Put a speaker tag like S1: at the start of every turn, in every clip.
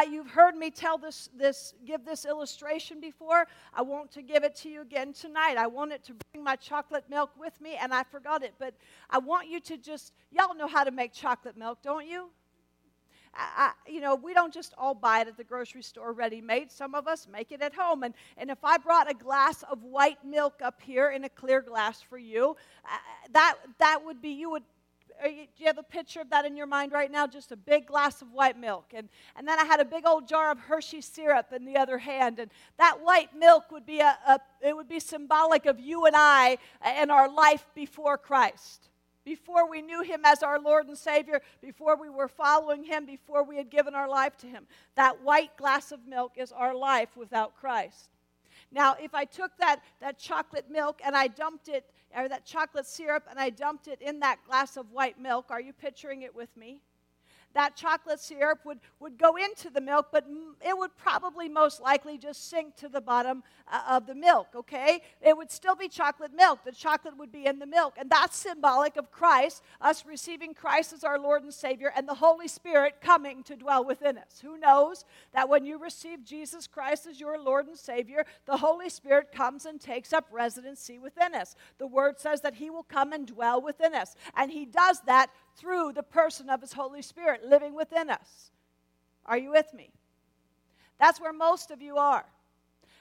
S1: I, you've heard me tell this, this, give this illustration before. I want to give it to you again tonight. I wanted to bring my chocolate milk with me, and I forgot it. But I want you to just, y'all know how to make chocolate milk, don't you? I, you know, we don't just all buy it at the grocery store ready made. Some of us make it at home. And, and if I brought a glass of white milk up here in a clear glass for you, uh, that, that would be, you would you, do you have a picture of that in your mind right now? Just a big glass of white milk. And, and then I had a big old jar of Hershey syrup in the other hand. And that white milk would be, a, a it would be symbolic of you and I and our life before Christ before we knew him as our Lord and Savior, before we were following him, before we had given our life to him. That white glass of milk is our life without Christ. Now, if I took that, that chocolate milk and I dumped it, or that chocolate syrup, and I dumped it in that glass of white milk, are you picturing it with me? That chocolate syrup would, would go into the milk, but it would probably most likely just sink to the bottom uh, of the milk, okay? It would still be chocolate milk. The chocolate would be in the milk. And that's symbolic of Christ, us receiving Christ as our Lord and Savior, and the Holy Spirit coming to dwell within us. Who knows that when you receive Jesus Christ as your Lord and Savior, the Holy Spirit comes and takes up residency within us? The Word says that He will come and dwell within us. And He does that through the person of His Holy Spirit living within us. Are you with me? That's where most of you are.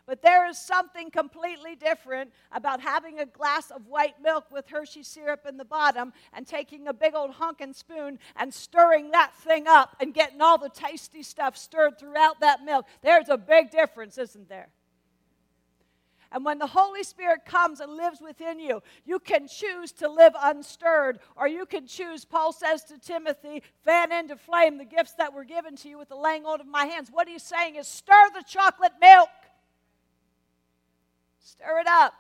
S1: But there is something completely different about having a glass of white milk with Hershey syrup in the bottom and taking a big old honkin' spoon and stirring that thing up and getting all the tasty stuff stirred throughout that milk. There's a big difference, isn't there? And when the Holy Spirit comes and lives within you, you can choose to live unstirred, or you can choose, Paul says to Timothy, fan into flame the gifts that were given to you with the laying on of my hands. What he's saying is stir the chocolate milk, stir it up.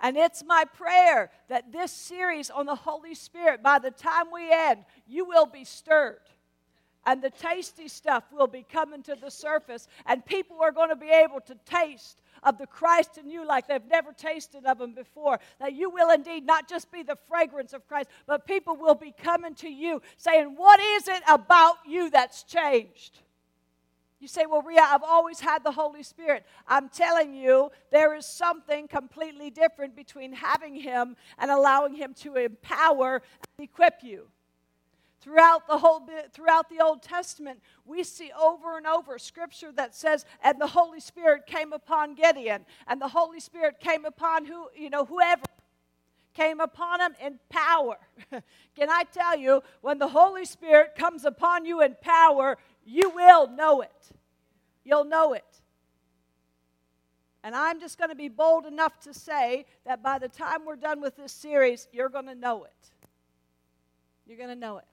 S1: And it's my prayer that this series on the Holy Spirit, by the time we end, you will be stirred and the tasty stuff will be coming to the surface, and people are going to be able to taste of the Christ in you like they've never tasted of him before. That you will indeed not just be the fragrance of Christ, but people will be coming to you saying, What is it about you that's changed? You say, Well, Ria, I've always had the Holy Spirit. I'm telling you, there is something completely different between having Him and allowing Him to empower and equip you. Throughout the whole throughout the Old Testament, we see over and over scripture that says, "And the Holy Spirit came upon Gideon, and the Holy Spirit came upon who you know whoever." came upon him in power. Can I tell you, when the Holy Spirit comes upon you in power, you will know it. You'll know it. And I'm just going to be bold enough to say that by the time we're done with this series, you're going to know it. You're going to know it.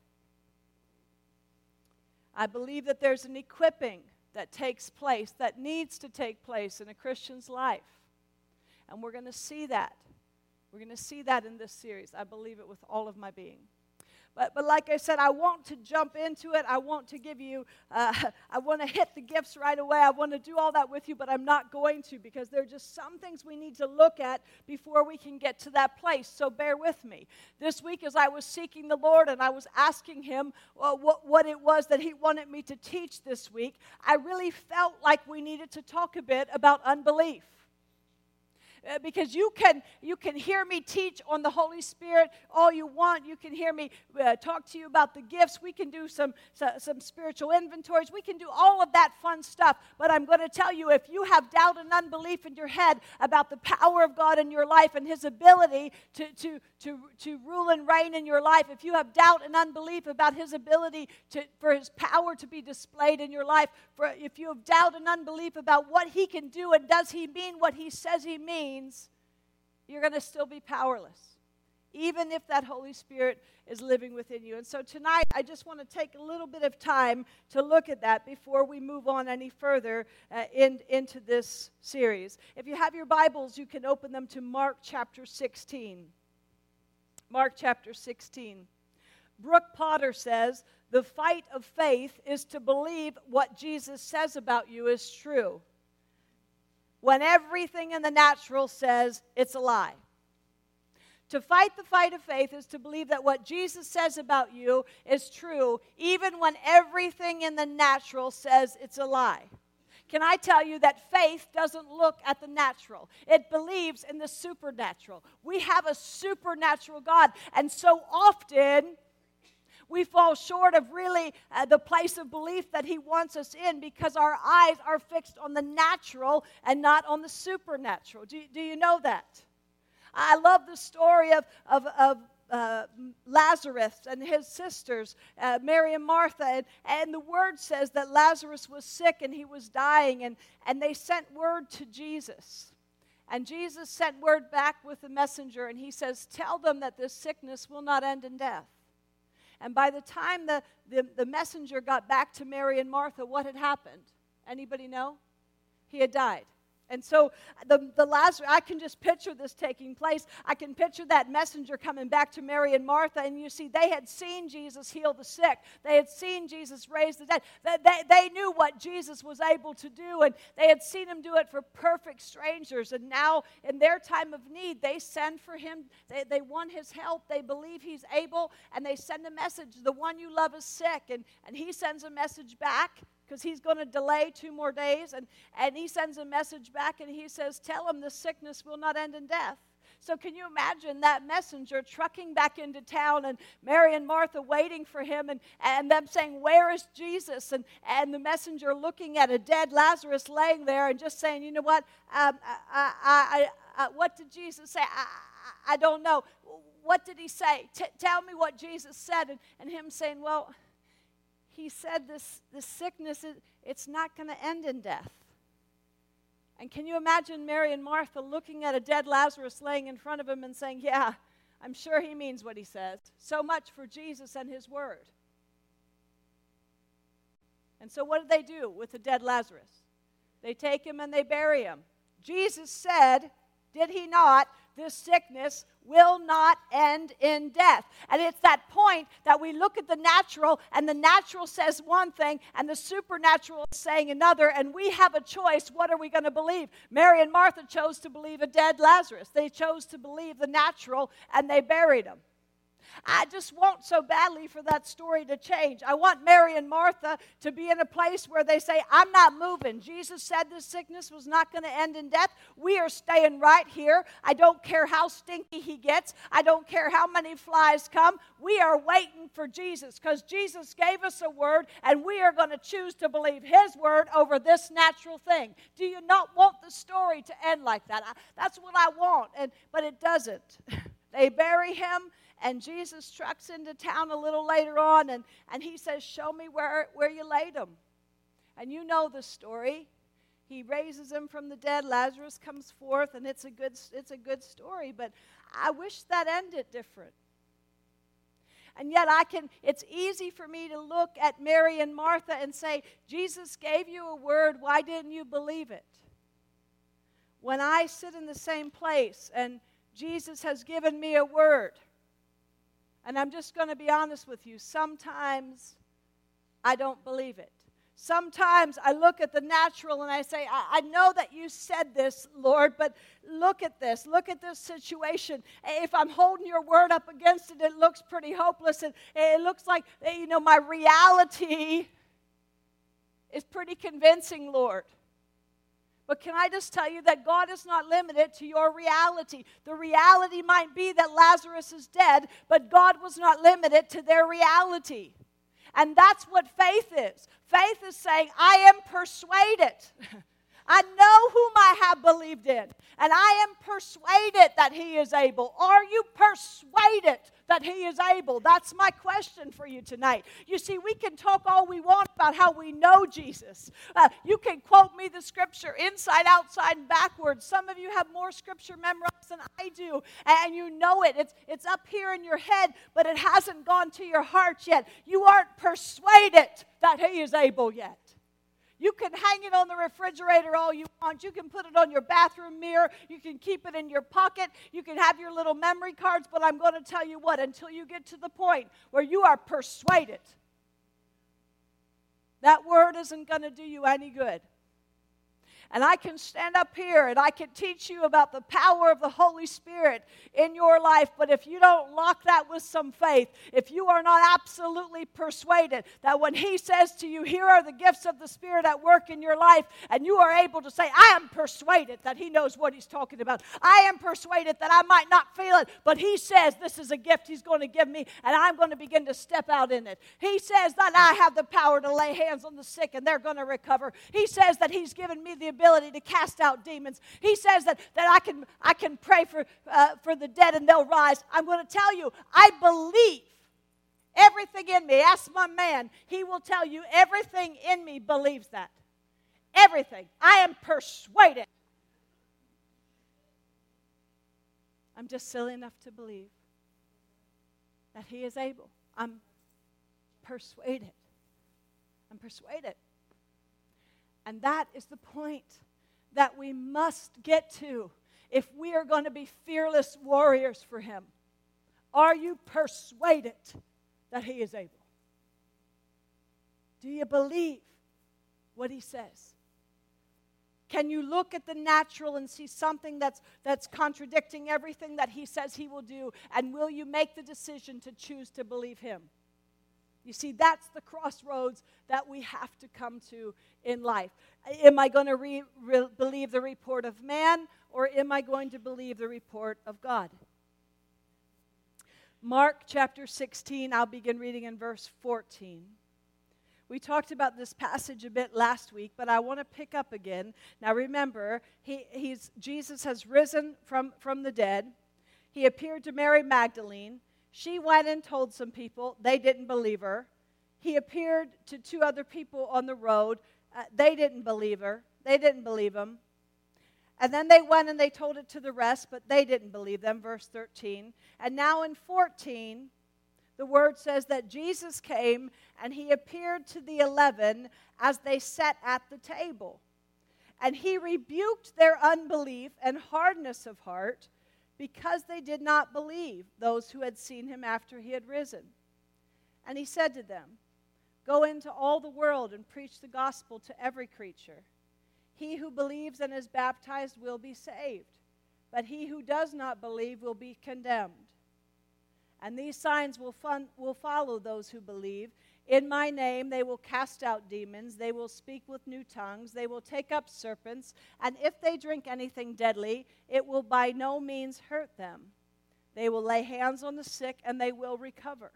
S1: I believe that there's an equipping that takes place, that needs to take place in a Christian's life. And we're going to see that. We're going to see that in this series. I believe it with all of my being. But, but like I said, I want to jump into it. I want to give you, uh, I want to hit the gifts right away. I want to do all that with you, but I'm not going to because there are just some things we need to look at before we can get to that place. So bear with me. This week, as I was seeking the Lord and I was asking Him uh, what, what it was that He wanted me to teach this week, I really felt like we needed to talk a bit about unbelief. Uh, because you can you can hear me teach on the holy spirit all you want. You can hear me uh, talk to you about the gifts. We can do some, some, some spiritual inventories. We can do all of that fun stuff. But i'm going to tell you if you have doubt and unbelief in your head about the power of god in your life and his ability to, to, to, to rule and reign in your life if you have doubt and unbelief about his ability to, for his power to be displayed in your life for if you have doubt and unbelief about what he can do and does he mean what he says he means means you're going to still be powerless, even if that Holy Spirit is living within you. And so tonight, I just want to take a little bit of time to look at that before we move on any further uh, in, into this series. If you have your Bibles, you can open them to Mark chapter 16. Mark chapter 16. Brooke Potter says, The fight of faith is to believe what Jesus says about you is true when everything in the natural says it's a lie. To fight the fight of faith is to believe that what Jesus says about you is true, even when everything in the natural says it's a lie. Can I tell you that faith doesn't look at the natural? It believes in the supernatural. We have a supernatural God, and so often we fall short of really uh, the place of belief that He wants us in because our eyes are fixed on the natural and not on the supernatural. Do, do you know that? I love the story of, of, of uh, Lazarus and his sisters, uh, Mary and Martha. And, and the word says that Lazarus was sick and he was dying, and, and they sent word to Jesus. And Jesus sent word back with the messenger, and he says, Tell them that this sickness will not end in death. And by the time the, the, the messenger got back to Mary and Martha, what had happened? Anybody know? He had died. And so the, the Lazarus, I can just picture this taking place. I can picture that messenger coming back to Mary and Martha, and you see, they had seen Jesus heal the sick. They had seen Jesus raise the dead. They, they, they knew what Jesus was able to do, and they had seen him do it for perfect strangers. And now, in their time of need, they send for him. They, they want his help. They believe he's able, and they send a message. The one you love is sick, and, and he sends a message back because he's going to delay two more days. And, and he sends a message back and he says, Tell him the sickness will not end in death. So, can you imagine that messenger trucking back into town and Mary and Martha waiting for him and, and them saying, Where is Jesus? And, and the messenger looking at a dead Lazarus laying there and just saying, You know what? Um, I, I, I, what did Jesus say? I, I, don't know. What did he say? T- tell me what Jesus said. And, and him saying, Well, he said this, this sickness, it's not going to end in death. And can you imagine Mary and Martha looking at a dead Lazarus laying in front of him and saying, Yeah, I'm sure he means what he says. So much for Jesus and his word. And so, what did they do with the dead Lazarus? They take him and they bury him. Jesus said, did he not, this sickness will not end in death. And it's that point that we look at the natural, and the natural says one thing, and the supernatural is saying another, and we have a choice. What are we going to believe? Mary and Martha chose to believe a dead Lazarus, they chose to believe the natural, and they buried him. I just want so badly for that story to change. I want Mary and Martha to be in a place where they say, I'm not moving. Jesus said this sickness was not going to end in death. We are staying right here. I don't care how stinky he gets, I don't care how many flies come. We are waiting for Jesus because Jesus gave us a word and we are going to choose to believe his word over this natural thing. Do you not want the story to end like that? I, that's what I want, and, but it doesn't. they bury him and Jesus trucks into town a little later on and, and he says, Show me where, where you laid him. And you know the story. He raises him from the dead. Lazarus comes forth, and it's a good, it's a good story. But I wish that ended different. And yet I can, it's easy for me to look at Mary and Martha and say, Jesus gave you a word, why didn't you believe it? When I sit in the same place and Jesus has given me a word, and I'm just going to be honest with you. Sometimes I don't believe it. Sometimes I look at the natural and I say, I, I, know that you said this, Lord, but look at this. Look at this situation. If I'm holding your word up against it, it looks pretty hopeless. And it looks like, you know, my reality is pretty convincing, Lord. But can I just tell you that God is not limited to your reality? The reality might be that Lazarus is dead, but God was not limited to their reality. And that's what faith is. Faith is saying, I am persuaded. I know whom I have believed in, and I am persuaded that he is able. Are you persuaded that he is able? That's my question for you tonight. You see, we can talk all we want about how we know Jesus. Uh, you can quote me the scripture inside, outside, and backwards. Some of you have more scripture memorized than I do, and you know it. It's, it's up here in your head, but it hasn't gone to your heart yet. You aren't persuaded that he is able yet. You can hang it on the refrigerator all you want. You can put it on your bathroom mirror. You can keep it in your pocket. You can have your little memory cards. But I'm going to tell you what, until you get to the point where you are persuaded, that word isn't going to do you any good. And I can stand up here and I can teach you about the power of the Holy Spirit in your life. But if you don't lock that with some faith, if you are not absolutely persuaded that when He says to you, Here are the gifts of the Spirit at work in your life, and you are able to say, I am persuaded that He knows what He's talking about. I am persuaded that I might not feel it, but He says this is a gift He's going to give me, and I'm going to begin to step out in it. He says that I have the power to lay hands on the sick and they're going to recover. He says that He's given me the ability to cast out demons. He says that, that I, can, I can pray for, uh, for the dead and they'll rise. I'm going to tell you, I believe everything in me. Ask my man, he will tell you everything in me believes that. Everything. I am persuaded. I'm just silly enough to believe that he is able. I'm persuaded. I'm persuaded. And that is the point that we must get to if we are going to be fearless warriors for Him. Are you persuaded that He is able? Do you believe what He says? Can you look at the natural and see something that's, that's contradicting everything that He says He will do? And will you make the decision to choose to believe Him? You see, that's the crossroads that we have to come to in life. Am I going to re- re- believe the report of man or am I going to believe the report of God? Mark chapter 16, I'll begin reading in verse 14. We talked about this passage a bit last week, but I want to pick up again. Now remember, he, he's, Jesus has risen from, from the dead. He appeared to Mary Magdalene. She went and told some people. They didn't believe her. He appeared to two other people on the road. Uh, they didn't believe her. They didn't believe him. And then they went and they told it to the rest, but they didn't believe them. Verse 13. And now in 14, the word says that Jesus came and he appeared to the eleven as they sat at the table. And he rebuked their unbelief and hardness of heart because they did not believe those who had seen him after he had risen. And he said to them, Go into all the world and preach the gospel to every creature. He who believes and is baptized will be saved, but he who does not believe will be condemned. And these signs will, fun, will follow those who believe. In my name they will cast out demons, they will speak with new tongues, they will take up serpents, and if they drink anything deadly, it will by no means hurt them. They will lay hands on the sick, and they will recover.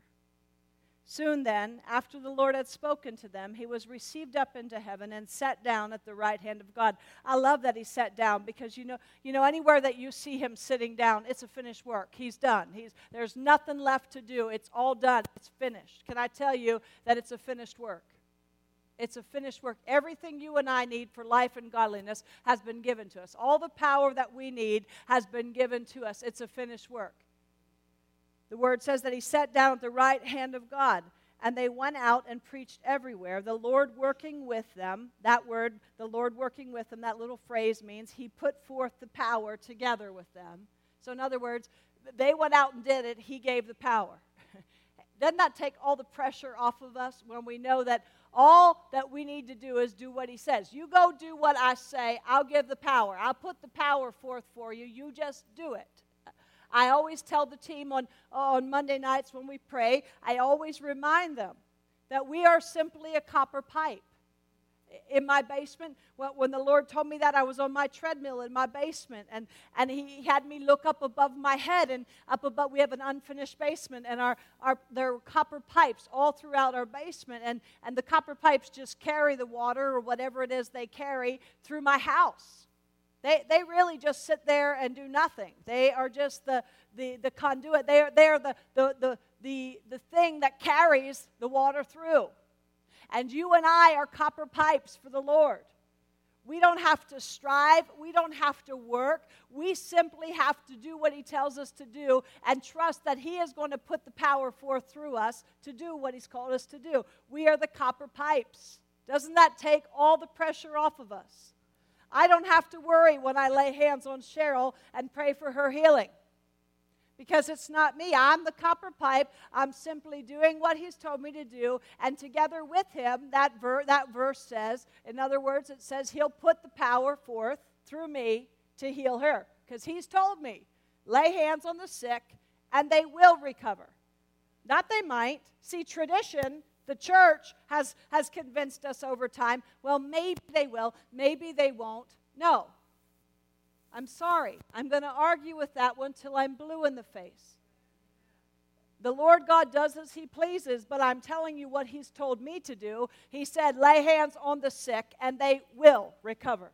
S1: Soon then, after the Lord had spoken to them, he was received up into heaven and sat down at the right hand of God. I love that he sat down because you know, you know anywhere that you see him sitting down, it's a finished work. He's done. He's, there's nothing left to do. It's all done. It's finished. Can I tell you that it's a finished work? It's a finished work. Everything you and I need for life and godliness has been given to us. All the power that we need has been given to us. It's a finished work. The word says that he sat down at the right hand of God, and they went out and preached everywhere, the Lord working with them. That word, the Lord working with them, that little phrase means he put forth the power together with them. So, in other words, they went out and did it, he gave the power. Doesn't that take all the pressure off of us when we know that all that we need to do is do what he says? You go do what I say, I'll give the power. I'll put the power forth for you. You just do it. I always tell the team on, on Monday nights when we pray, I always remind them that we are simply a copper pipe. In my basement, when the Lord told me that, I was on my treadmill in my basement, and, and He had me look up above my head. And up above, we have an unfinished basement, and our, our, there are copper pipes all throughout our basement. And, and the copper pipes just carry the water or whatever it is they carry through my house. They, they really just sit there and do nothing. They are just the, the, the conduit. They are, they are the, the, the, the, the thing that carries the water through. And you and I are copper pipes for the Lord. We don't have to strive. We don't have to work. We simply have to do what He tells us to do and trust that He is going to put the power forth through us to do what He's called us to do. We are the copper pipes. Doesn't that take all the pressure off of us? I don't have to worry when I lay hands on Cheryl and pray for her healing because it's not me. I'm the copper pipe. I'm simply doing what he's told me to do. And together with him, that, ver- that verse says, in other words, it says he'll put the power forth through me to heal her. Because he's told me, lay hands on the sick and they will recover. Not they might. See, tradition, the church has, has convinced us over time, well, maybe they will, maybe they won't. No, I'm sorry. I'm going to argue with that one till I'm blue in the face. The Lord God does as He pleases, but I'm telling you what He's told me to do. He said, lay hands on the sick and they will recover.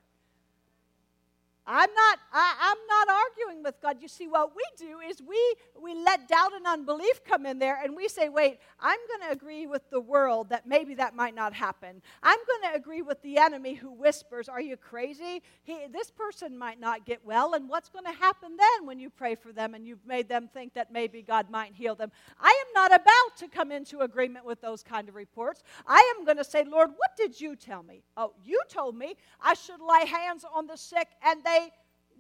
S1: I'm not, I, I'm not arguing with God. You see, what we do is we, we let doubt and unbelief come in there and we say, wait, I'm going to agree with the world that maybe that might not happen. I'm going to agree with the enemy who whispers, Are you crazy? He, this person might not get well. And what's going to happen then when you pray for them and you've made them think that maybe God might heal them? I am not about to come into agreement with those kind of reports. I am going to say, Lord, what did you tell me? Oh, you told me I should lay hands on the sick and they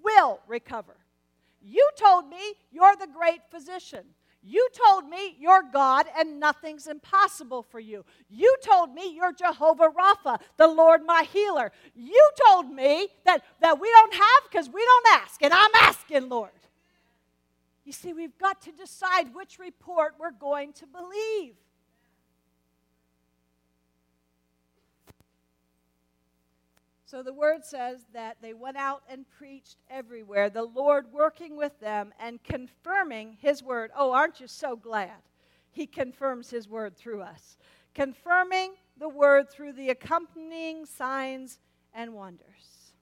S1: will recover. You told me you're the great physician. You told me you're God and nothing's impossible for you. You told me you're Jehovah Rapha, the Lord my healer. You told me that, that we don't have because we don't ask, and I'm asking, Lord. You see, we've got to decide which report we're going to believe. So the word says that they went out and preached everywhere, the Lord working with them and confirming his word. Oh, aren't you so glad? He confirms his word through us, confirming the word through the accompanying signs and wonders.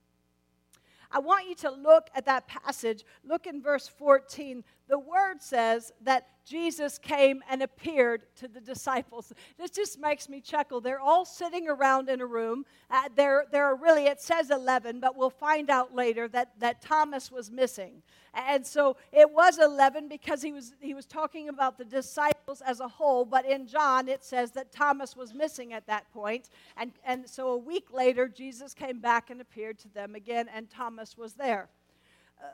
S1: I want you to look at that passage. Look in verse 14. The word says that Jesus came and appeared to the disciples. This just makes me chuckle. They're all sitting around in a room. Uh, there, there are really, it says 11, but we'll find out later that, that Thomas was missing. And so it was 11 because he was, he was talking about the disciples as a whole, but in John it says that Thomas was missing at that point. And, and so a week later, Jesus came back and appeared to them again, and Thomas was there.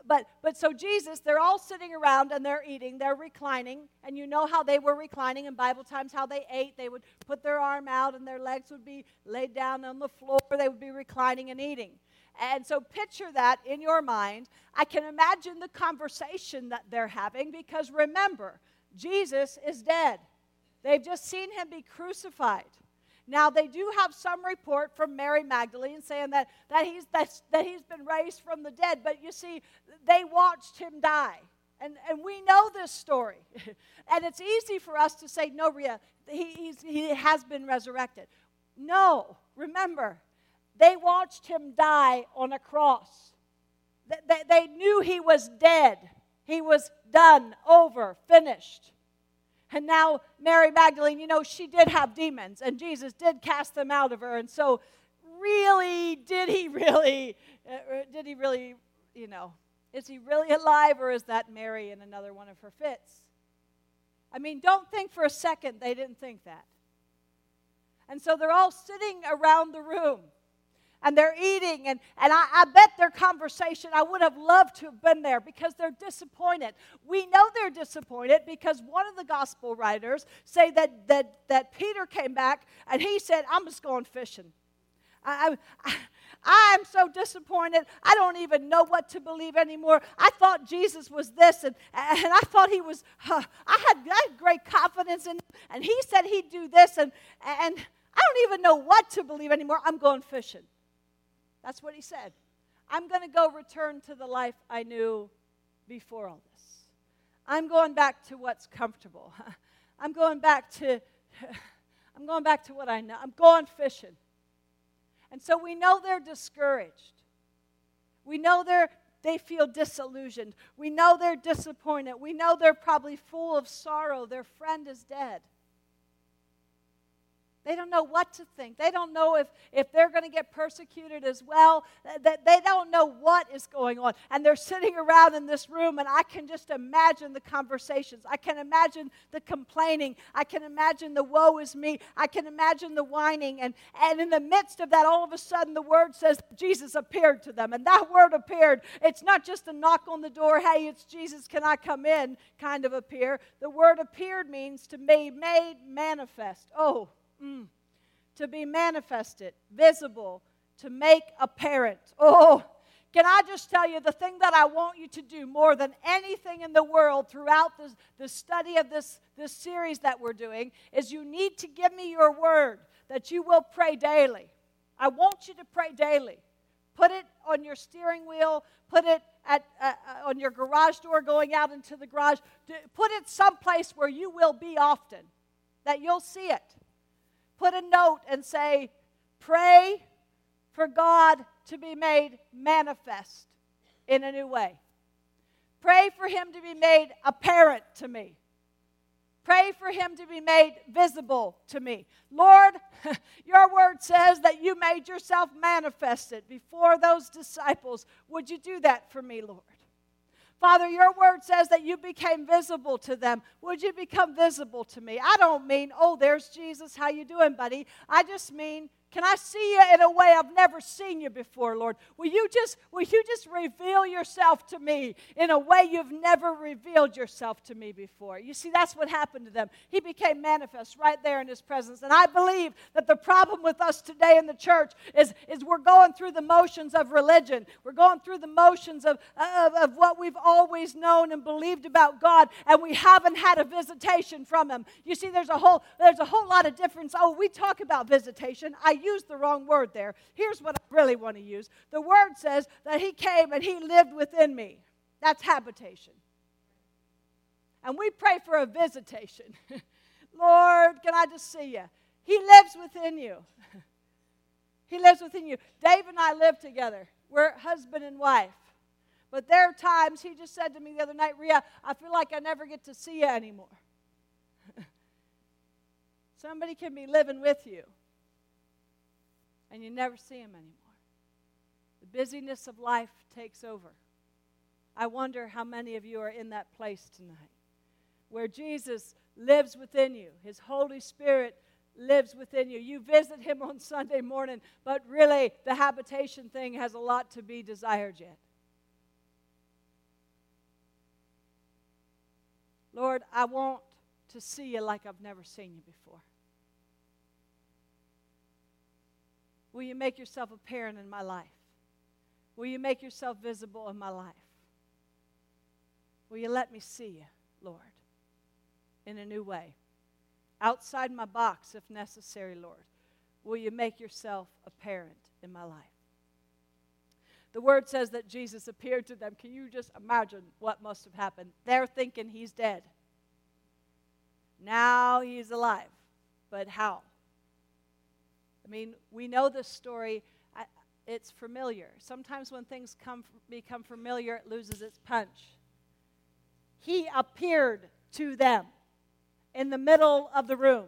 S1: But, but so Jesus, they're all sitting around and they're eating, they're reclining, and you know how they were reclining in Bible times, how they ate. They would put their arm out and their legs would be laid down on the floor. They would be reclining and eating. And so picture that in your mind. I can imagine the conversation that they're having because remember, Jesus is dead. They've just seen him be crucified. Now, they do have some report from Mary Magdalene saying that, that, he's, that, that he's been raised from the dead, but you see, they watched him die. And, and we know this story. and it's easy for us to say, no, Ria, he, he has been resurrected. No, remember, they watched him die on a cross. They, they knew he was dead. He was done, over, finished. And now, Mary Magdalene, you know, she did have demons, and Jesus did cast them out of her. And so, really, did he really, uh, uh did he really, you know, is he really alive, or is that Mary in another one of her fits? I mean, don't think for a second they didn't think that. And so they're all sitting around the room and they're eating and, and I, I, bet their conversation i would have loved to have been there because they're disappointed we know they're disappointed because one of the gospel writers say that, that, that peter came back and he said i'm just going fishing I, I, I'm so disappointed. I don't even know what to believe anymore. I thought Jesus was this, and, and I thought he was, I, had, I had great confidence in him, and he said he'd do this, and, and I don't even know what to believe anymore. I'm going fishing. That's what he said. I'm going to go return to the life I knew before all this. I'm going back to what's comfortable. I'm going back to I'm going back to what I know. I'm going fishing. And so we know they're discouraged. We know they're they feel disillusioned. We know they're disappointed. We know they're probably full of sorrow. Their friend is dead. They don't know what to think. They don't know if, if they're going to get persecuted as well. They don't know what is going on. And they're sitting around in this room, and I can just imagine the conversations. I can imagine the complaining. I can imagine the woe is me. I can imagine the whining. And, and in the midst of that, all of a sudden, the word says Jesus appeared to them. And that word appeared. It's not just a knock on the door, hey, it's Jesus, can I come in? kind of appear. The word appeared means to be made manifest. Oh, Mm. To be manifested, visible, to make apparent. Oh, can I just tell you the thing that I want you to do more than anything in the world throughout the, the study of this, this series that we're doing is you need to give me your word that you will pray daily. I want you to pray daily. Put it on your steering wheel, put it at, uh on your garage door going out into the garage. Put it someplace where you will be often, that you'll see it put a note and say, Pray for God to be made manifest in a new way. Pray for Him to be made apparent to me. Pray for Him to be made visible to me. Lord, your word says that you made yourself manifested before those disciples. Would you do that for me, Lord? Father, your word says that you became visible to them. Would you become visible to me? I don't mean, oh, there's Jesus. How you doing, buddy? I just mean can I see you in a way I've never seen you before, Lord? Will you just will you just reveal yourself to me in a way you've never revealed yourself to me before? You see, that's what happened to them. He became manifest right there in his presence. And I believe that the problem with us today in the church is, is we're going through the motions of religion. We're going through the motions of, of, of what we've always known and believed about God, and we haven't had a visitation from him. You see, there's a whole there's a whole lot of difference. Oh, we talk about visitation. I used the wrong word there. Here's what I really want to use the word says that He came and He lived within me. That's habitation. And we pray for a visitation. Lord, can I just see you? He lives within you. he lives within you. Dave and I live together. We're husband and wife. But there are times, he just said to me the other night, Ria, I feel like I never get to see you anymore. Somebody can be living with you and you never see him anymore. The busyness of life takes over. I wonder how many of you are in that place tonight where Jesus lives within you, His Holy Spirit lives within you. You visit Him on Sunday morning, but really the habitation thing has a lot to be desired yet. Lord, I want to see you like I've never seen you before. Will you make yourself apparent in my life? Will you make yourself visible in my life? Will you let me see you, Lord, in a new way? Outside my box, if necessary, Lord. Will you make yourself apparent in my life? The word says that Jesus appeared to them. Can you just imagine what must have happened? They're thinking he's dead. Now he's alive. But how? I mean, we know this story. It's familiar. Sometimes when things come, become familiar, it loses its punch. He appeared to them in the middle of the room.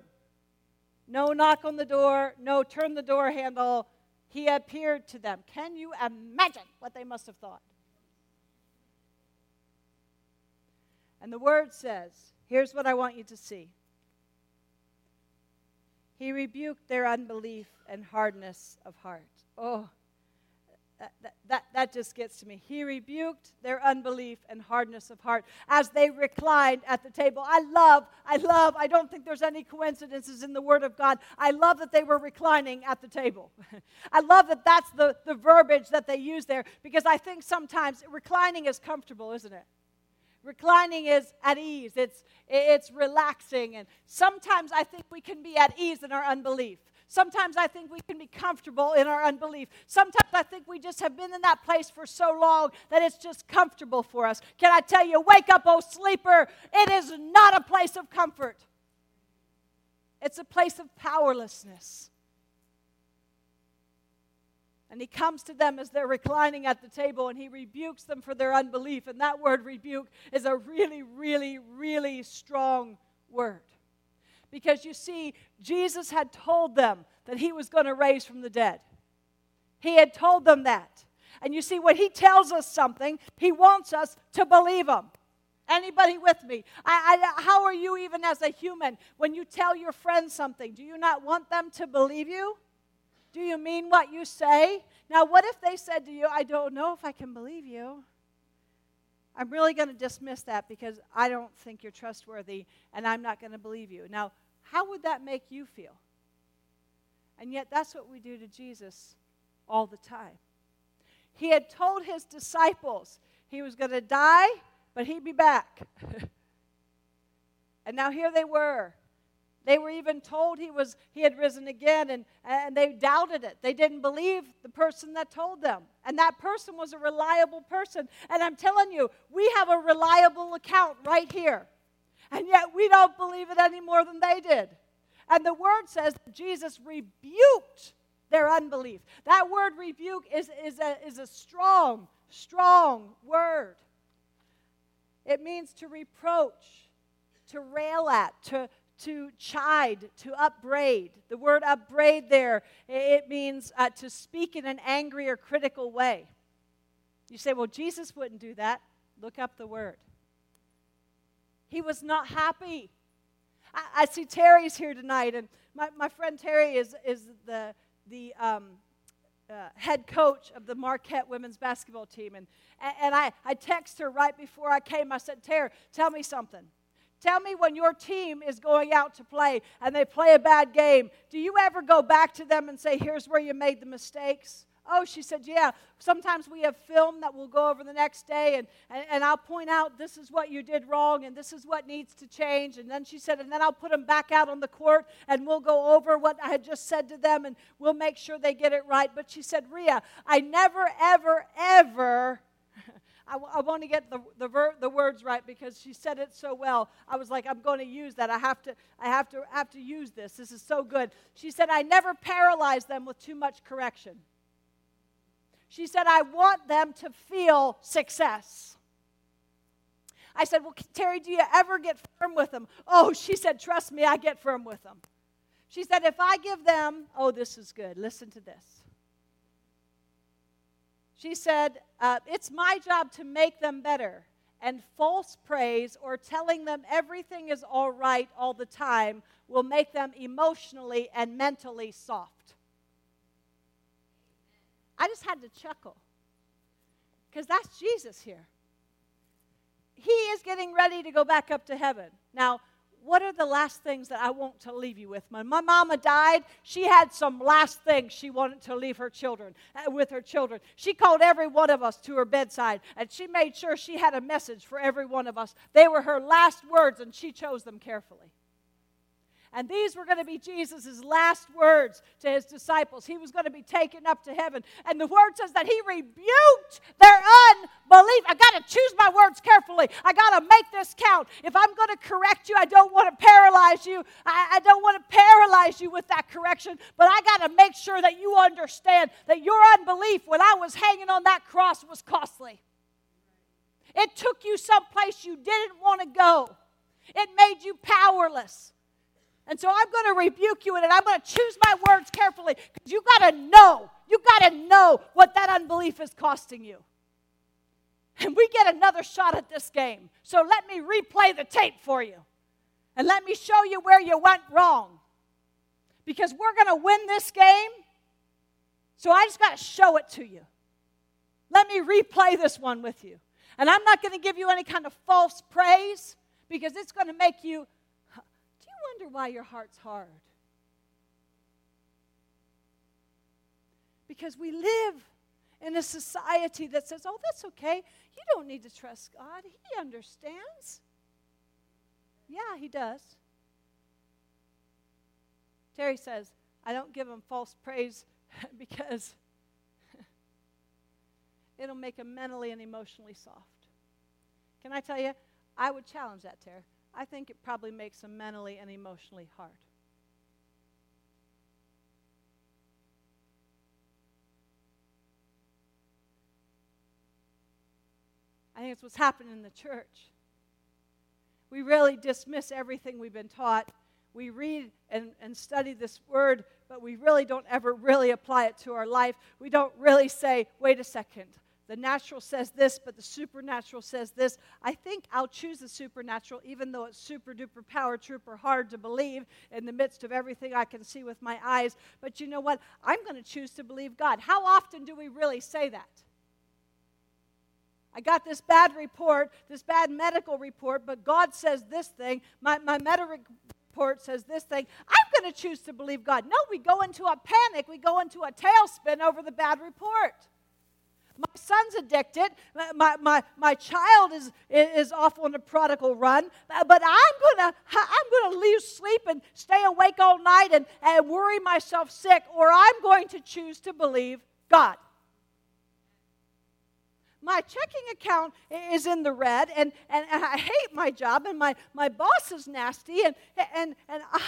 S1: No knock on the door, no turn the door handle. He appeared to them. Can you imagine what they must have thought? And the word says, here's what I want you to see he rebuked their unbelief and hardness of heart. Oh, that, that, that just gets to me. He rebuked their unbelief and hardness of heart as they reclined at the table. I love, I love, I don't think there's any coincidences in the Word of God. I love that they were reclining at the table. I love that that's the, the verbiage that they use there because I think sometimes reclining is comfortable, isn't it? Reclining is at ease, it's, it's relaxing. And sometimes I think we can be at ease in our unbelief. Sometimes I think we can be comfortable in our unbelief. Sometimes I think we just have been in that place for so long that it's just comfortable for us. Can I tell you, wake up, oh sleeper? It is not a place of comfort, it's a place of powerlessness. And he comes to them as they're reclining at the table and he rebukes them for their unbelief. And that word rebuke is a really, really, really strong word. Because you see, Jesus had told them that he was going to raise from the dead. He had told them that. And you see, when he tells us something, he wants us to believe him. Anybody with me? I, I, how are you, even as a human, when you tell your friends something? Do you not want them to believe you? Do you mean what you say? Now, what if they said to you, I don't know if I can believe you? I'm really going to dismiss that because I don't think you're trustworthy and I'm not going to believe you. Now, how would that make you feel? And yet, that's what we do to Jesus all the time. He had told his disciples he was going to die, but he'd be back. and now here they were. They were even told he was he had risen again and, and they doubted it. They didn't believe the person that told them. And that person was a reliable person. And I'm telling you, we have a reliable account right here. And yet we don't believe it any more than they did. And the word says Jesus rebuked their unbelief. That word rebuke is, is, a, is a strong, strong word. It means to reproach, to rail at, to, to chide, to upbraid. The word upbraid there, it means uh, to speak in an angry or critical way. You say, well, Jesus wouldn't do that. Look up the word. He was not happy. I, I see Terry's here tonight, and my, my friend Terry is, is the, the um, uh, head coach of the Marquette women's basketball team. And, and I, I text her right before I came. I said, Terry, tell me something. Tell me when your team is going out to play and they play a bad game, do you ever go back to them and say, here's where you made the mistakes? Oh, she said, yeah. Sometimes we have film that we'll go over the next day and, and, and, I'll point out this is what you did wrong and this is what needs to change. And then she said, and then I'll put them back out on the court and we'll go over what I had just said to them and we'll make sure they get it right. But she said, Ria, I never, ever, ever I, I want to get the, the, ver, the words right because she said it so well. I was like, I'm going to use that. I have to, I have to, have to use this. This is so good. She said, I never paralyze them with too much correction. She said, I want them to feel success. I said, Well, Terry, do you ever get firm with them? Oh, she said, Trust me, I get firm with them. She said, If I give them, oh, this is good. Listen to this. She said, uh, It's my job to make them better. And false praise or telling them everything is all right all the time will make them emotionally and mentally soft. I just had to chuckle because that's Jesus here. He is getting ready to go back up to heaven. Now, what are the last things that I want to leave you with? When my mama died, she had some last things she wanted to leave her children uh, with her children. She called every one of us to her bedside, and she made sure she had a message for every one of us. They were her last words, and she chose them carefully. And these were going to be Jesus' last words to his disciples. He was going to be taken up to heaven. And the word says that he rebuked their unbelief. I got to choose my words carefully. I got to make this count. If I'm going to correct you, I don't want to paralyze you. I, I don't want to paralyze you with that correction, but I got to make sure that you understand that your unbelief when I was hanging on that cross was costly. It took you someplace you didn't want to go. It made you powerless. And so I'm going to rebuke you and I'm going to choose my words carefully because you got to know, you got to know what that unbelief is costing you. And we get another shot at this game. So let me replay the tape for you. And let me show you where you went wrong. Because we're going to win this game. So I just got to show it to you. Let me replay this one with you. And I'm not going to give you any kind of false praise because it's going to make you wonder why your heart's hard. Because we live in a society that says, oh, that's okay. You don't need to trust God. He understands. Yeah, He does. Terry says, I don't give him false praise because it'll make him mentally and emotionally soft. Can I tell you? I would challenge that, Terry. I think it probably makes them mentally and emotionally hard. I think it's what's happening in the church. We really dismiss everything we've been taught. we read and, and study this word, but we really don't ever really apply it to our life. We don't really say, wait a second, the natural says this, but the supernatural says this. I think I'll choose the supernatural, even though it's super duper power trooper hard to believe in the midst of everything I can see with my eyes. But you know what? I'm going to choose to believe God. How often do we really say that? I got this bad report, this bad medical report, but God says this thing. My, my medical report says this thing. I'm going to choose to believe God. No, we go into a panic. We go into a tailspin over the bad report. My son's addicted. My, my, my child is, is off on a prodigal run. Uh, but I'm going to I'm gonna leave sleep and stay awake all night and, and worry myself sick, or I'm going to choose to believe God my checking account is in the red and, and, and I hate my job and my, my boss is nasty and, and, and I,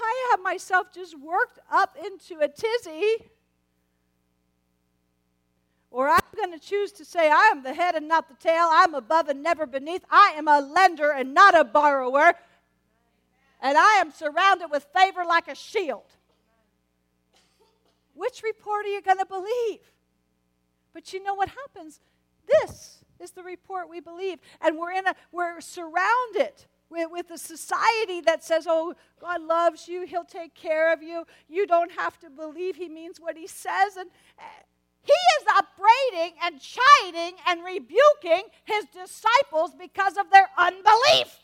S1: I have myself just worked up into a tizzy. Or I'm going to choose to say, I am the head and not the tail. I'm above and never beneath. I am a lender and not a borrower. And I am surrounded with favor like a shield. Which report are you going to believe? But you know what happens? This is the report we believe. And we're in a we're surrounded with, with a society that says, Oh, God loves you, He'll take care of you. You don't have to believe He means what He says. And He is upbraiding and chiding and rebuking His disciples because of their unbelief.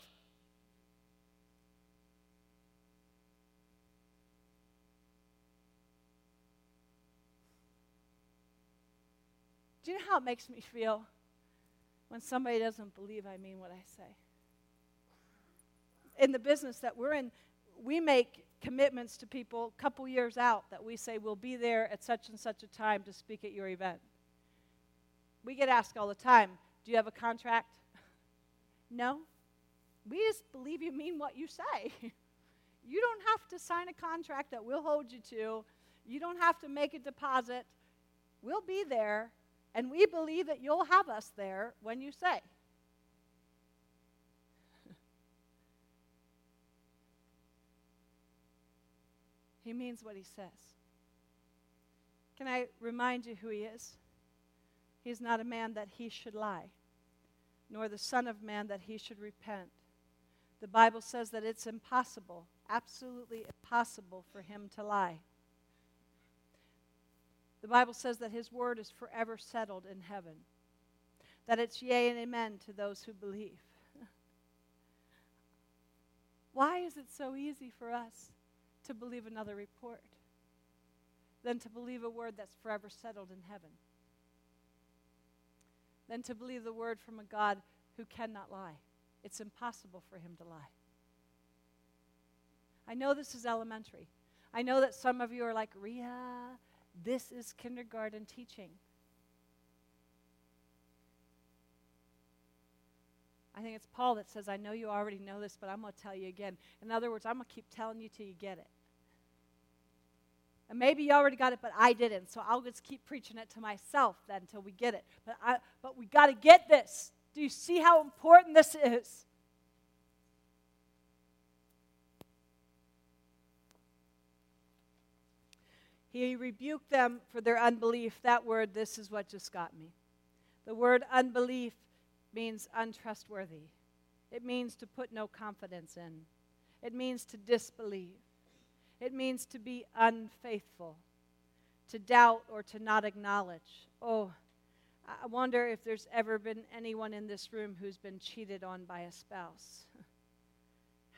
S1: Do you know how it makes me feel when somebody doesn't believe I mean what I say? In the business that we're in, we make commitments to people a couple years out that we say we'll be there at such and such a time to speak at your event. We get asked all the time, Do you have a contract? no. We just believe you mean what you say. you don't have to sign a contract that we'll hold you to. You don't have to make a deposit. We'll be there and we believe that you'll have us there when you say. He means what he says. Can I remind you who he is? He's not a man that he should lie, nor the Son of Man that he should repent. The Bible says that it's impossible, absolutely impossible for him to lie. The Bible says that his word is forever settled in heaven, that it's yea and amen to those who believe. Why is it so easy for us to believe another report than to believe a word that's forever settled in heaven? Than to believe the word from a God who cannot lie. It's impossible for him to lie. I know this is elementary. I know that some of you are like, Ria, this is kindergarten teaching. I think it's Paul that says, I know you already know this, but I'm going to tell you again. In other words, I'm going to keep telling you till you get it. And maybe you already got it, but I didn't. So I'll just keep preaching it to myself then until we get it. But, I, but we got to get this. Do you see how important this is? He rebuked them for their unbelief. That word, this is what just got me. The word unbelief means untrustworthy, it means to put no confidence in, it means to disbelieve, it means to be unfaithful, to doubt or to not acknowledge. Oh, I wonder if there's ever been anyone in this room who's been cheated on by a spouse.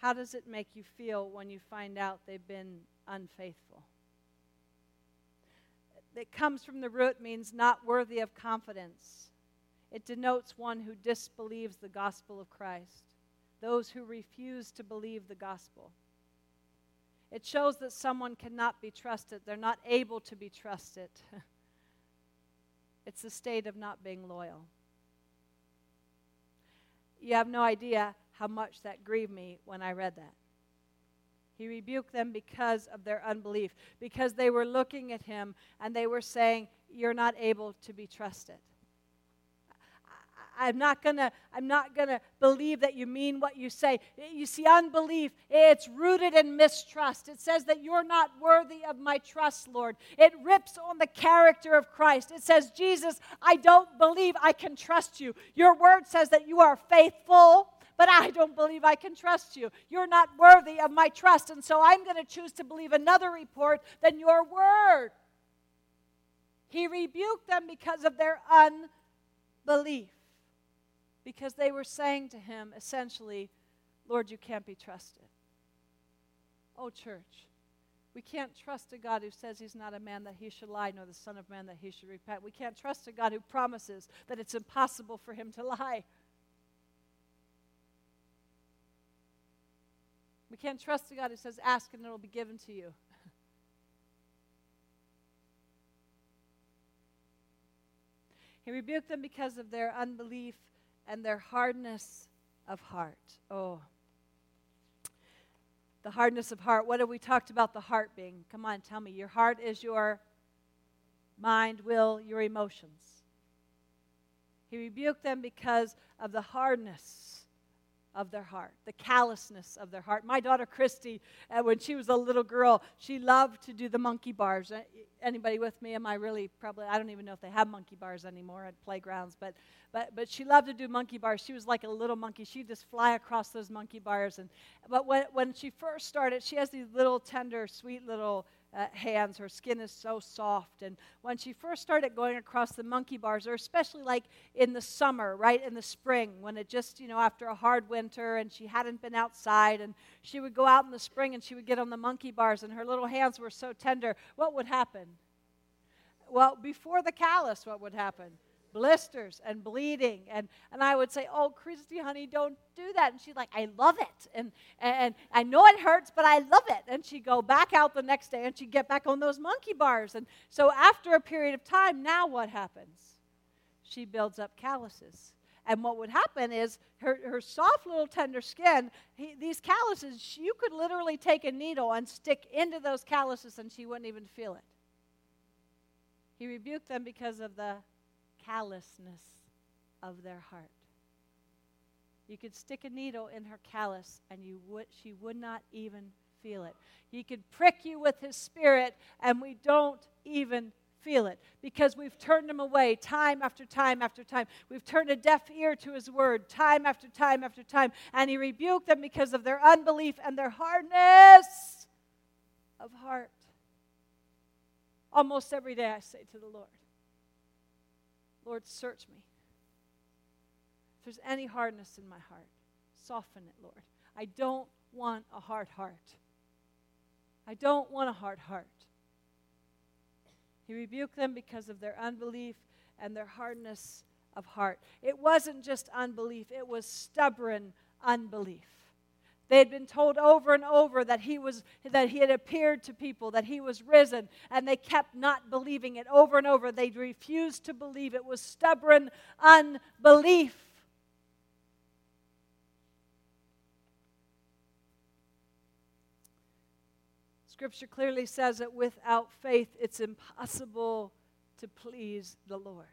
S1: How does it make you feel when you find out they've been unfaithful? It comes from the root means not worthy of confidence. It denotes one who disbelieves the gospel of Christ, those who refuse to believe the gospel. It shows that someone cannot be trusted, they're not able to be trusted. it's the state of not being loyal. You have no idea how much that grieved me when I read that. He rebuked them because of their unbelief, because they were looking at him and they were saying, You're not able to be trusted. I'm not gonna, I'm not gonna believe that you mean what you say. You see, unbelief, it's rooted in mistrust. It says that you're not worthy of my trust, Lord. It rips on the character of Christ. It says, Jesus, I don't believe I can trust you. Your word says that you are faithful but I don't believe I can trust you. You're not worthy of my trust. And so I'm going to choose to believe another report than your word. He rebuked them because of their unbelief, because they were saying to him essentially, Lord, you can't be trusted. Oh, church, we can't trust a God who says he's not a man that he should lie, nor the Son of Man that he should repent. We can't trust a God who promises that it's impossible for him to lie. We can't trust a God who says, Ask and it will be given to you. he rebuked them because of their unbelief and their hardness of heart. Oh. The hardness of heart. What have we talked about the heart being? Come on, tell me. Your heart is your mind, will, your emotions. He rebuked them because of the hardness of their heart, the callousness of their heart. My daughter Christy, uh, when she was a little girl, she loved to do the monkey bars. Uh, anybody with me? Am I really probably? I don't even know if they have monkey bars anymore at playgrounds, but but but she loved to do monkey bars. She was like a little monkey. She'd just fly across those monkey bars. And but when when she first started, she has these little tender, sweet little uh, hands. Her skin is so soft. And when she first started going across the monkey bars, or especially like in the summer, right in the spring, when it just, you know, after a hard winter and she hadn't been outside, and she would go out in the spring and she would get on the monkey bars, and her little hands were so tender, what would happen? Well, before the callus, what would happen? Blisters and bleeding. And, and I would say, Oh, Christy, honey, don't do that. And she's like, I love it. And, and I know it hurts, but I love it. And she'd go back out the next day and she'd get back on those monkey bars. And so after a period of time, now what happens? She builds up calluses. And what would happen is her, her soft little tender skin, he, these calluses, you could literally take a needle and stick into those calluses and she wouldn't even feel it. He rebuked them because of the callousness of their heart. You could stick a needle in her callus and you would, she would not even feel it. He could prick you with his spirit and we don't even feel it because we've turned him away time after time after time. We've turned a deaf ear to his word time after time after time. And he rebuked them because of their unbelief and their hardness of heart. Almost every day I say to the Lord, Lord, search me. If there's any hardness in my heart, soften it, Lord. I don't want a hard heart. I don't want a hard heart. He rebuked them because of their unbelief and their hardness of heart. It wasn't just unbelief, it was stubborn unbelief. They had been told over and over that he was that he had appeared to people, that he was risen, and they kept not believing it over and over. They refused to believe. It was stubborn unbelief. Scripture clearly says that without faith it's impossible to please the Lord.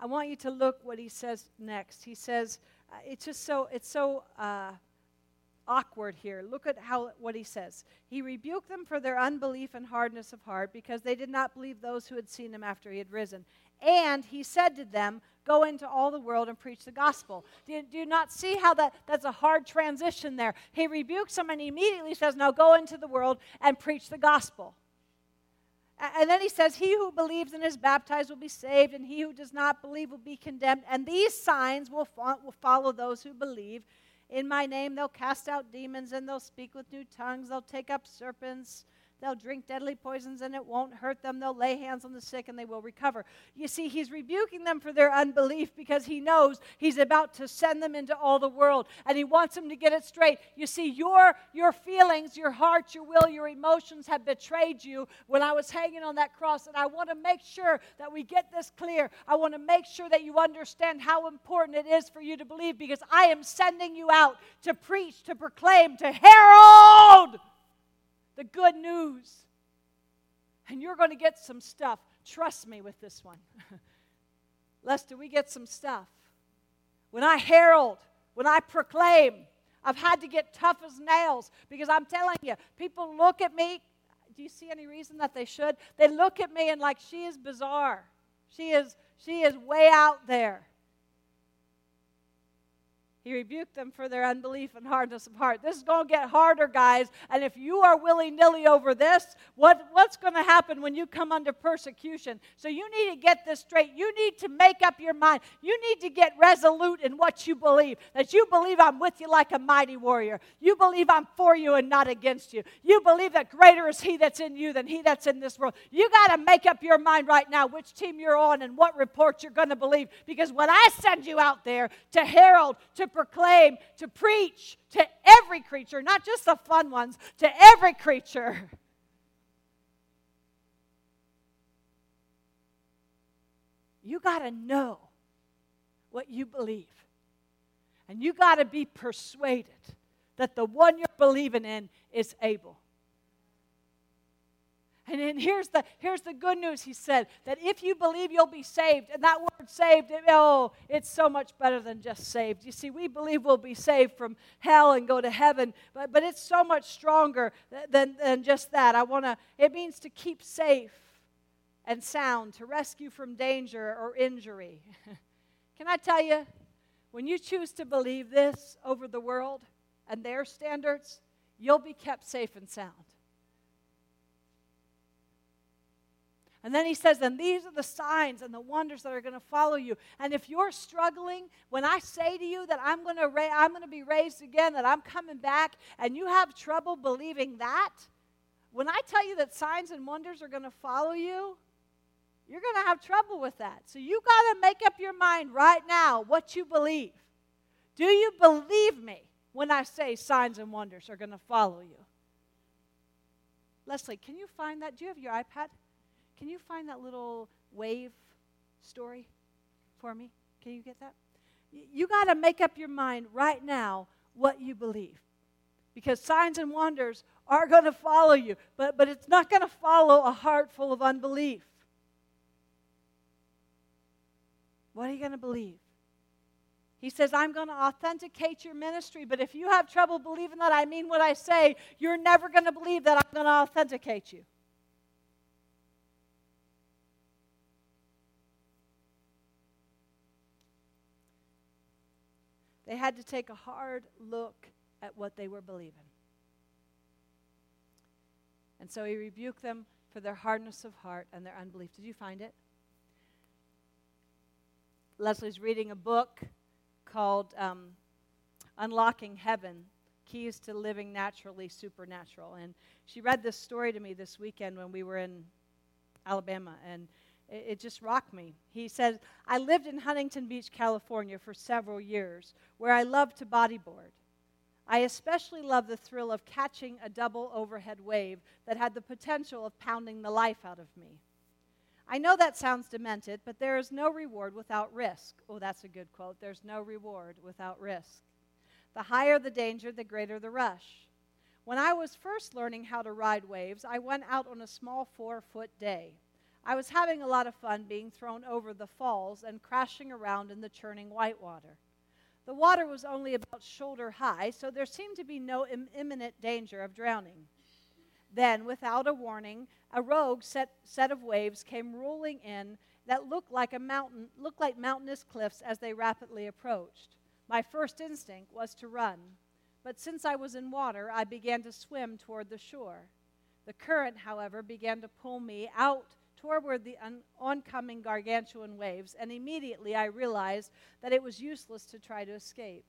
S1: I want you to look what he says next. He says, uh, it's just so it's so uh, awkward here. Look at how what he says. He rebuked them for their unbelief and hardness of heart because they did not believe those who had seen him after he had risen. And he said to them, Go into all the world and preach the gospel. Do, do you not see how that, that's a hard transition there? He rebukes them and immediately says, Now go into the world and preach the gospel. And then he says, He who believes and is baptized will be saved, and he who does not believe will be condemned. And these signs will, fo- will follow those who believe. In my name, they'll cast out demons, and they'll speak with new tongues. They'll take up serpents. They'll drink deadly poisons and it won't hurt them. They'll lay hands on the sick and they will recover. You see, he's rebuking them for their unbelief because he knows he's about to send them into all the world and he wants them to get it straight. You see, your, your feelings, your heart, your will, your emotions have betrayed you when I was hanging on that cross. And I want to make sure that we get this clear. I want to make sure that you understand how important it is for you to believe because I am sending you out to preach, to proclaim, to herald the good news. And you're going to get some stuff. Trust me with this one. Lester, we get some stuff. When I herald, when I proclaim, I've had to get tough as nails because I'm telling you, people look at me. Do you see any reason that they should? They look at me and like she is bizarre. She is she is way out there. He rebuked them for their unbelief and hardness of heart. This is going to get harder, guys. And if you are willy nilly over this, what, what's going to happen when you come under persecution? So you need to get this straight. You need to make up your mind. You need to get resolute in what you believe. That you believe I'm with you like a mighty warrior. You believe I'm for you and not against you. You believe that greater is He that's in you than He that's in this world. You got to make up your mind right now which team you're on and what report you're going to believe. Because when I send you out there to herald, to proclaim, to preach to every creature, not just the fun ones, to every creature. You got to know what you believe. And you got to be persuaded that the one you're believing in is able. And then here's the, here's the good news, he said, that if you believe, you'll be saved. And that word saved, it, oh, it's so much better than just saved. You see, we believe we'll be saved from hell and go to heaven, but, but it's so much stronger than, than just that. I want to, it means to keep safe and sound, to rescue from danger or injury. Can I tell you, when you choose to believe this over the world and their standards, you'll be kept safe and sound. And then he says, and these are the signs and the wonders that are going to follow you. And if you're struggling, when I say to you that I'm going to ra- to be raised again, that I'm coming back, and you have trouble believing that, when I tell you that signs and wonders are going to follow you, you're going to have trouble with that. So you got to make up your mind right now what you believe. Do you believe me when I say signs and wonders are going to follow you? Leslie, can you find that? Do you have your iPad? Can you find that little wave story for me? Can you get that? You got to make up your mind right now what you believe. Because signs and wonders are going to follow you, but, but it's not going to follow a heart full of unbelief. What are you going to believe? He says, I'm going to authenticate your ministry, but if you have trouble believing that I mean what I say, you're never going to believe that I'm going to authenticate you. They had to take a hard look at what they were believing. And so he rebuked them for their hardness of heart and their unbelief. Did you find it? Leslie's reading a book called um, Unlocking Heaven Keys to Living Naturally Supernatural. And she read this story to me this weekend when we were in Alabama. And it, it just rocked me. He said, I lived in Huntington Beach, California for several years, where I loved to bodyboard. I especially loved the thrill of catching a double overhead wave that had the potential of pounding the life out of me. I know that sounds demented, but there is no reward without risk. Oh, that's a good quote. There's no reward without risk. The higher the danger, the greater the rush. When I was first learning how to ride waves, I went out on a small four foot day. I was having a lot of fun being thrown over the falls and crashing around in the churning white water. The water was only about shoulder high, so there seemed to be no Im- imminent danger of drowning. Then, without a warning, a rogue set, set of waves came rolling in that looked like a mountain, looked like mountainous cliffs as they rapidly approached. My first instinct was to run, but since I was in water, I began to swim toward the shore. The current, however, began to pull me out toward the un- oncoming gargantuan waves, and immediately I realized that it was useless to try to escape.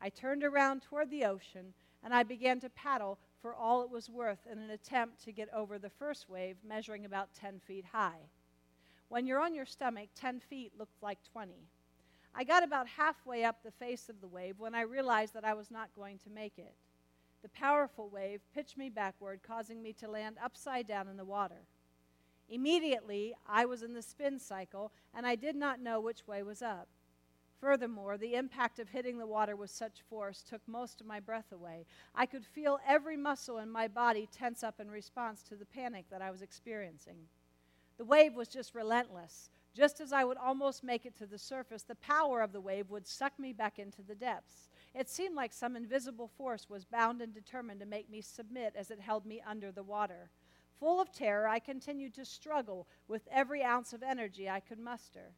S1: I turned around toward the ocean, and I began to paddle for all it was worth in an attempt to get over the first wave, measuring about 10 feet high. When you're on your stomach, 10 feet looked like 20. I got about halfway up the face of the wave when I realized that I was not going to make it. The powerful wave pitched me backward, causing me to land upside down in the water. Immediately, I was in the spin cycle, and I did not know which way was up. Furthermore, the impact of hitting the water with such force took most of my breath away. I could feel every muscle in my body tense up in response to the panic that I was experiencing. The wave was just relentless, Just as I would almost make it to the surface, the power of the wave would suck me back into the depths. It seemed like some invisible force was bound and determined to make me submit as it held me under the water. Full of terror, I continued to struggle with every ounce of energy I could muster.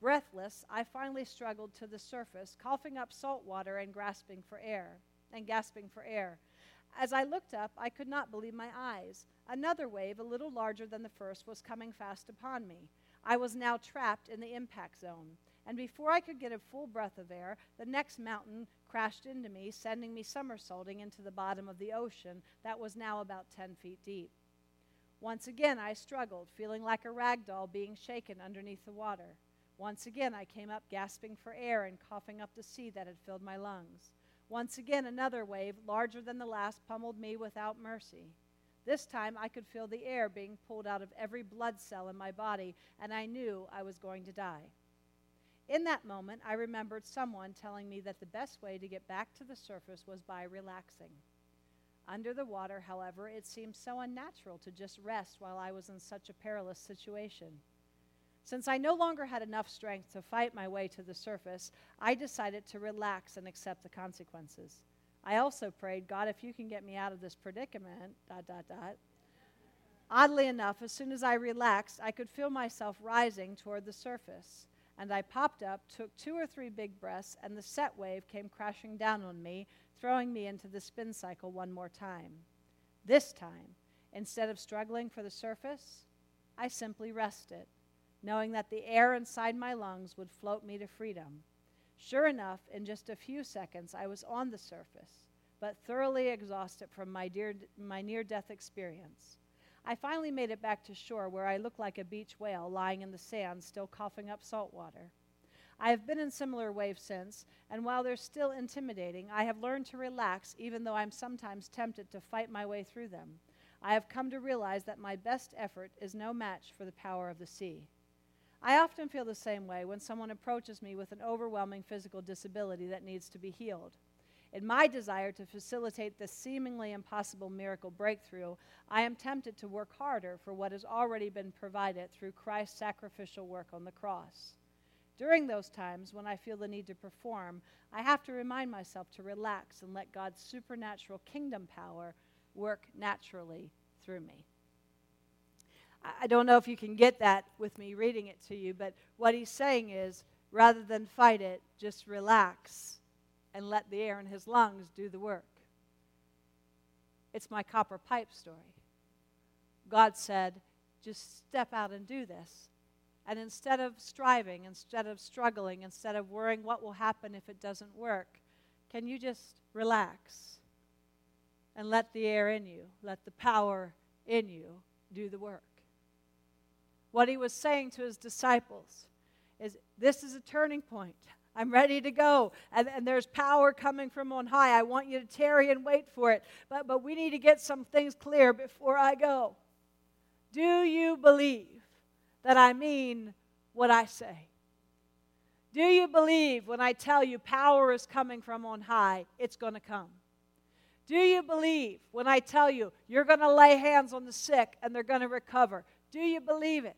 S1: Breathless, I finally struggled to the surface, coughing up salt water and grasping for air, and gasping for air. As I looked up, I could not believe my eyes. Another wave, a little larger than the first, was coming fast upon me. I was now trapped in the impact zone. And before I could get a full breath of air, the next mountain crashed into me, sending me somersaulting into the bottom of the ocean that was now about 10 feet deep. Once again, I struggled, feeling like a rag doll being shaken underneath the water. Once again, I came up gasping for air and coughing up the sea that had filled my lungs. Once again, another wave, larger than the last, pummeled me without mercy. This time, I could feel the air being pulled out of every blood cell in my body, and I knew I was going to die. In that moment, I remembered someone telling me that the best way to get back to the surface was by relaxing. Under the water, however, it seemed so unnatural to just rest while I was in such a perilous situation. Since I no longer had enough strength to fight my way to the surface, I decided to relax and accept the consequences. I also prayed, God, if you can get me out of this predicament, dot, dot, dot. Oddly enough, as soon as I relaxed, I could feel myself rising toward the surface. And I popped up, took two or three big breaths, and the set wave came crashing down on me, throwing me into the spin cycle one more time. This time, instead of struggling for the surface, I simply rested knowing that the air inside my lungs would float me to freedom. Sure enough, in just a few seconds, I was on the surface, but thoroughly exhausted from my, dear, my near death experience. I finally made it back to shore where I looked like a beach whale lying in the sand, still coughing up salt water. I have been in similar waves since, and while they're still intimidating, I have learned to relax even though I'm sometimes tempted to fight my way through them. I have come to realize that my best effort is no match for the power of the sea. I often feel the same way when someone approaches me with an overwhelming physical disability that needs to be healed. In my desire to facilitate this seemingly impossible miracle breakthrough, I am tempted to work harder for what has already been provided through Christ's sacrificial work on the cross. During those times when I feel the need to perform, I have to remind myself to relax and let God's supernatural kingdom power work naturally through me. I don't know if you can get that with me reading it to you, but what he's saying is rather than fight it, just relax and let the air in his lungs do the work. It's my copper pipe story. God said, just step out and do this. And instead of striving, instead of struggling, instead of worrying what will happen if it doesn't work, can you just relax and let the air in you, let the power in you do the work? what he was saying to his disciples is this is a turning point. I'm ready to go. And, and, there's power coming from on high. I want you to tarry and wait for it. But, but we need to get some things clear before I go. Do you believe that I mean what I say? Do you believe when I tell you power is coming from on high, it's going to come? Do you believe when I tell you you're going to lay hands on the sick and they're going to recover? Do you believe it?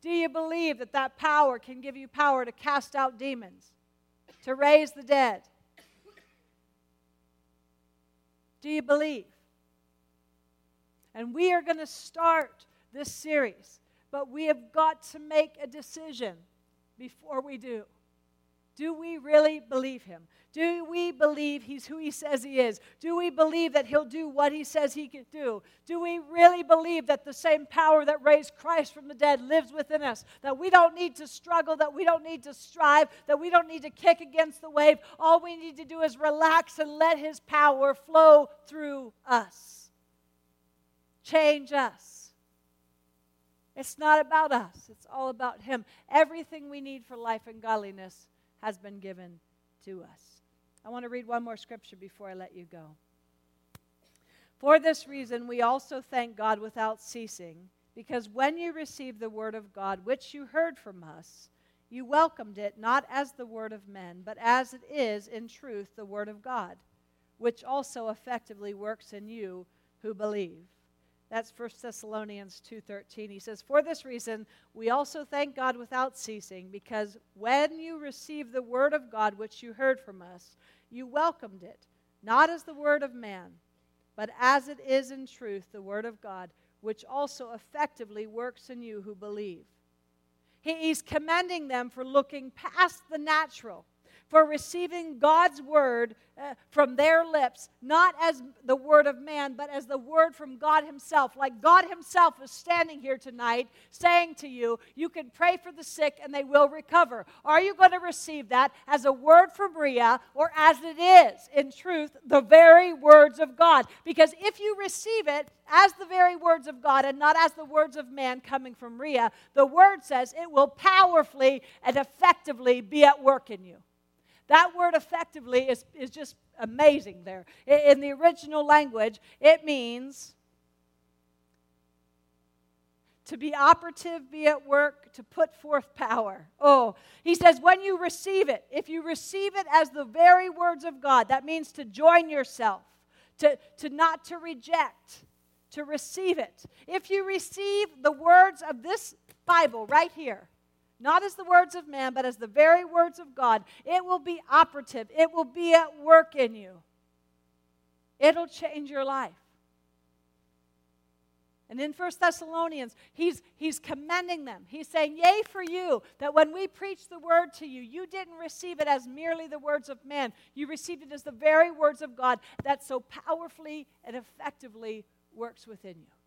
S1: Do you believe that that power can give you power to cast out demons, to raise the dead? Do you believe? And we are going to start this series, but we have got to make a decision before we do. Do we really believe him? Do we believe he's who he says he is? Do we believe that he'll do what he says he can do? Do we really believe that the same power that raised Christ from the dead lives within us? That we don't need to struggle, that we don't need to strive, that we don't need to kick against the wave. All we need to do is relax and let his power flow through us. Change us. It's not about us, it's all about him. Everything we need for life and godliness has been given to us. I want to read one more scripture before I let you go. For this reason, we also thank God without ceasing, because when you received the word of God, which you heard from us, you welcomed it not as the word of men, but as it is in truth the word of God, which also effectively works in you who believe. That's 1 Thessalonians 2:13. He says, "For this reason, we also thank God without ceasing, because when you received the word of God which you heard from us, you welcomed it, not as the word of man, but as it is in truth the word of God, which also effectively works in you who believe." He's commending them for looking past the natural for receiving God's word uh, from their lips, not as the word of man, but as the word from God Himself. Like God Himself is standing here tonight saying to you, you can pray for the sick and they will recover. Are you going to receive that as a word from Ria or as it is, in truth, the very words of God? Because if you receive it as the very words of God and not as the words of man coming from Ria, the word says it will powerfully and effectively be at work in you. That word effectively is, is just amazing there. In the original language, it means to be operative, be at work, to put forth power. Oh, he says, when you receive it, if you receive it as the very words of God, that means to join yourself, to, to not to reject, to receive it. If you receive the words of this Bible right here, not as the words of man, but as the very words of God, it will be operative. It will be at work in you. It'll change your life. And in First Thessalonians, he's, he's commending them. He's saying, Yea, for you, that when we preach the word to you, you didn't receive it as merely the words of man. You received it as the very words of God that so powerfully and effectively works within you.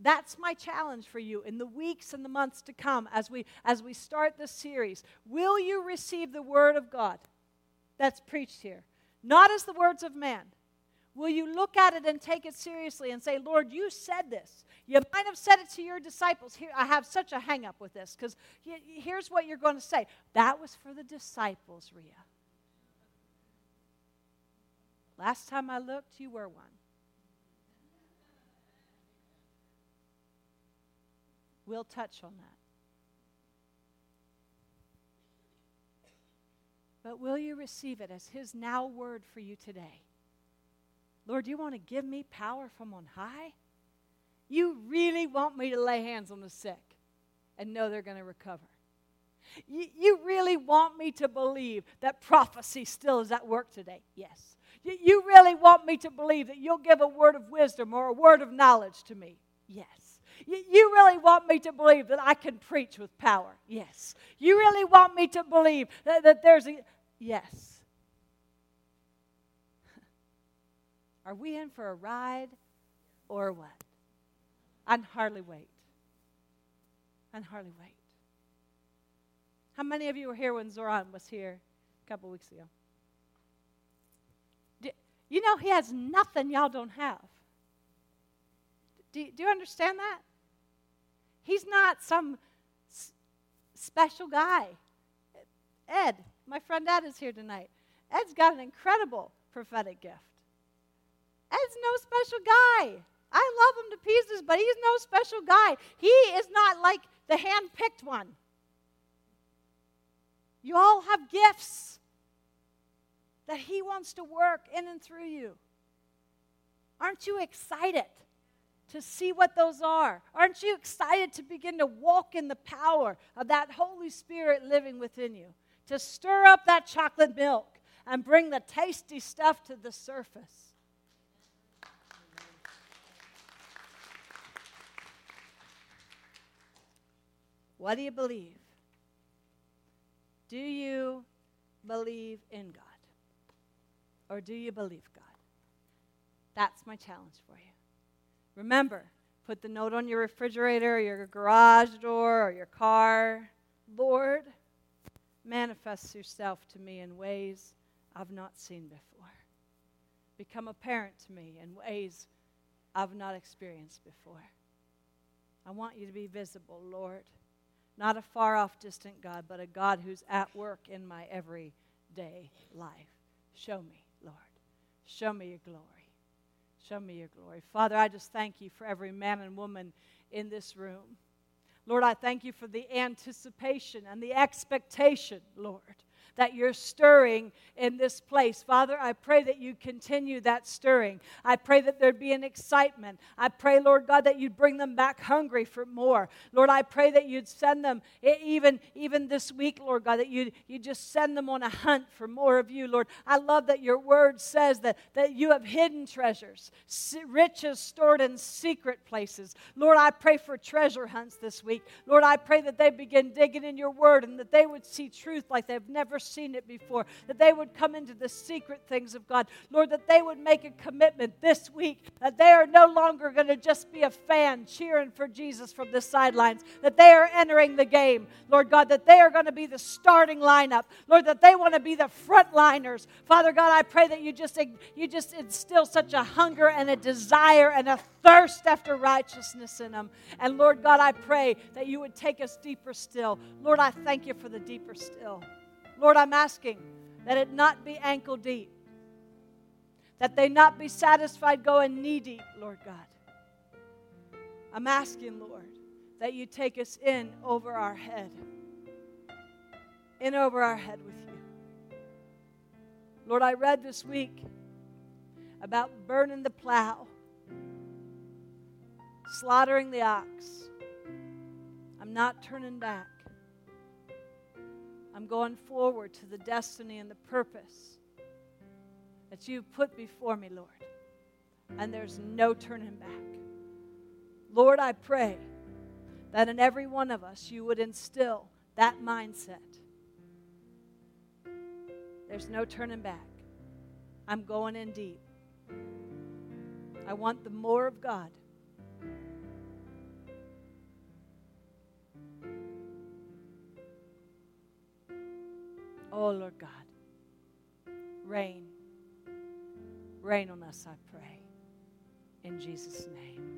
S1: That's my challenge for you in the weeks and the months to come as we as we start this series. Will you receive the word of God that's preached here? Not as the words of man. Will you look at it and take it seriously and say, Lord, you said this. You might have said it to your disciples. Here, I have such a hang up with this because here's what you're going to say. That was for the disciples, Ria. Last time I looked, you were one. We'll touch on that. But will you receive it as His now word for you today? Lord, you want to give me power from on high? You really want me to lay hands on the sick and know they're going to recover? You, you really want me to believe that prophecy still is at work today? Yes. You, you really want me to believe that you'll give a word of wisdom or a word of knowledge to me? Yes. You really want me to believe that I can preach with power? Yes. You really want me to believe that, that there's a. Yes. Are we in for a ride or what? I'd hardly wait. I'd hardly wait. How many of you were here when Zoran was here a couple weeks ago? you know, he has nothing y'all don't have. Do, do you understand that? He's not some s- special guy. Ed, my friend Ed is here tonight. Ed's got an incredible prophetic gift. Ed's no special guy. I love him to pieces, but he's no special guy. He is not like the hand picked one. You all have gifts that he wants to work in and through you. Aren't you excited? To see what those are. Aren't you excited to begin to walk in the power of that Holy Spirit living within you? To stir up that chocolate milk and bring the tasty stuff to the surface. What do you believe? Do you believe in God? Or do you believe God? That's my challenge for you. Remember, put the note on your refrigerator, or your garage door, or your car. Lord, manifest yourself to me in ways I've not seen before. Become apparent to me in ways I've not experienced before. I want you to be visible, Lord. Not a far off, distant God, but a God who's at work in my everyday life. Show me, Lord. Show me your glory. Show me your glory. Father, I just thank you for every man and woman in this room. Lord, I thank you for the anticipation and the expectation, Lord, that you're stirring in this place. Father, I pray that you continue that stirring. I pray that there'd be an excitement. I pray, Lord God, that you'd bring them back hungry for more. Lord, I pray that you'd send them even, even this week, Lord God, that you'd, you just send them on a hunt for more of you, Lord. I love that your word says that, that you have hidden treasures, riches stored in secret places. Lord, I pray for treasure hunts this week. Lord, I pray that they begin digging in your word and that they would see truth like they've never seen it before, that they would come into the secret things of God. Lord, that they would make a commitment this week that they are no longer going to just be a fan cheering for Jesus from the sidelines, that they are entering the game. Lord God, that they are going to be the starting lineup. Lord, that they want to be the frontliners. Father God, I pray that you just you just instill such a hunger and a desire and a thirst after righteousness in them. And Lord God, I pray that you would take us deeper still. Lord, I thank you for the deeper still. Lord, I'm asking that it not be ankle deep, that they not be satisfied going knee deep, Lord God. I'm asking, Lord, that you take us in over our head, in over our head with you. Lord, I read this week about burning the plow, slaughtering the ox. I'm not turning back. I'm going forward to the destiny and the purpose that you've put before me, Lord. And there's no turning back. Lord, I pray that in every one of us you would instill that mindset. There's no turning back. I'm going in deep. I want the more of God. Oh, Lord God, reign. Reign on us, I pray. In Jesus' name.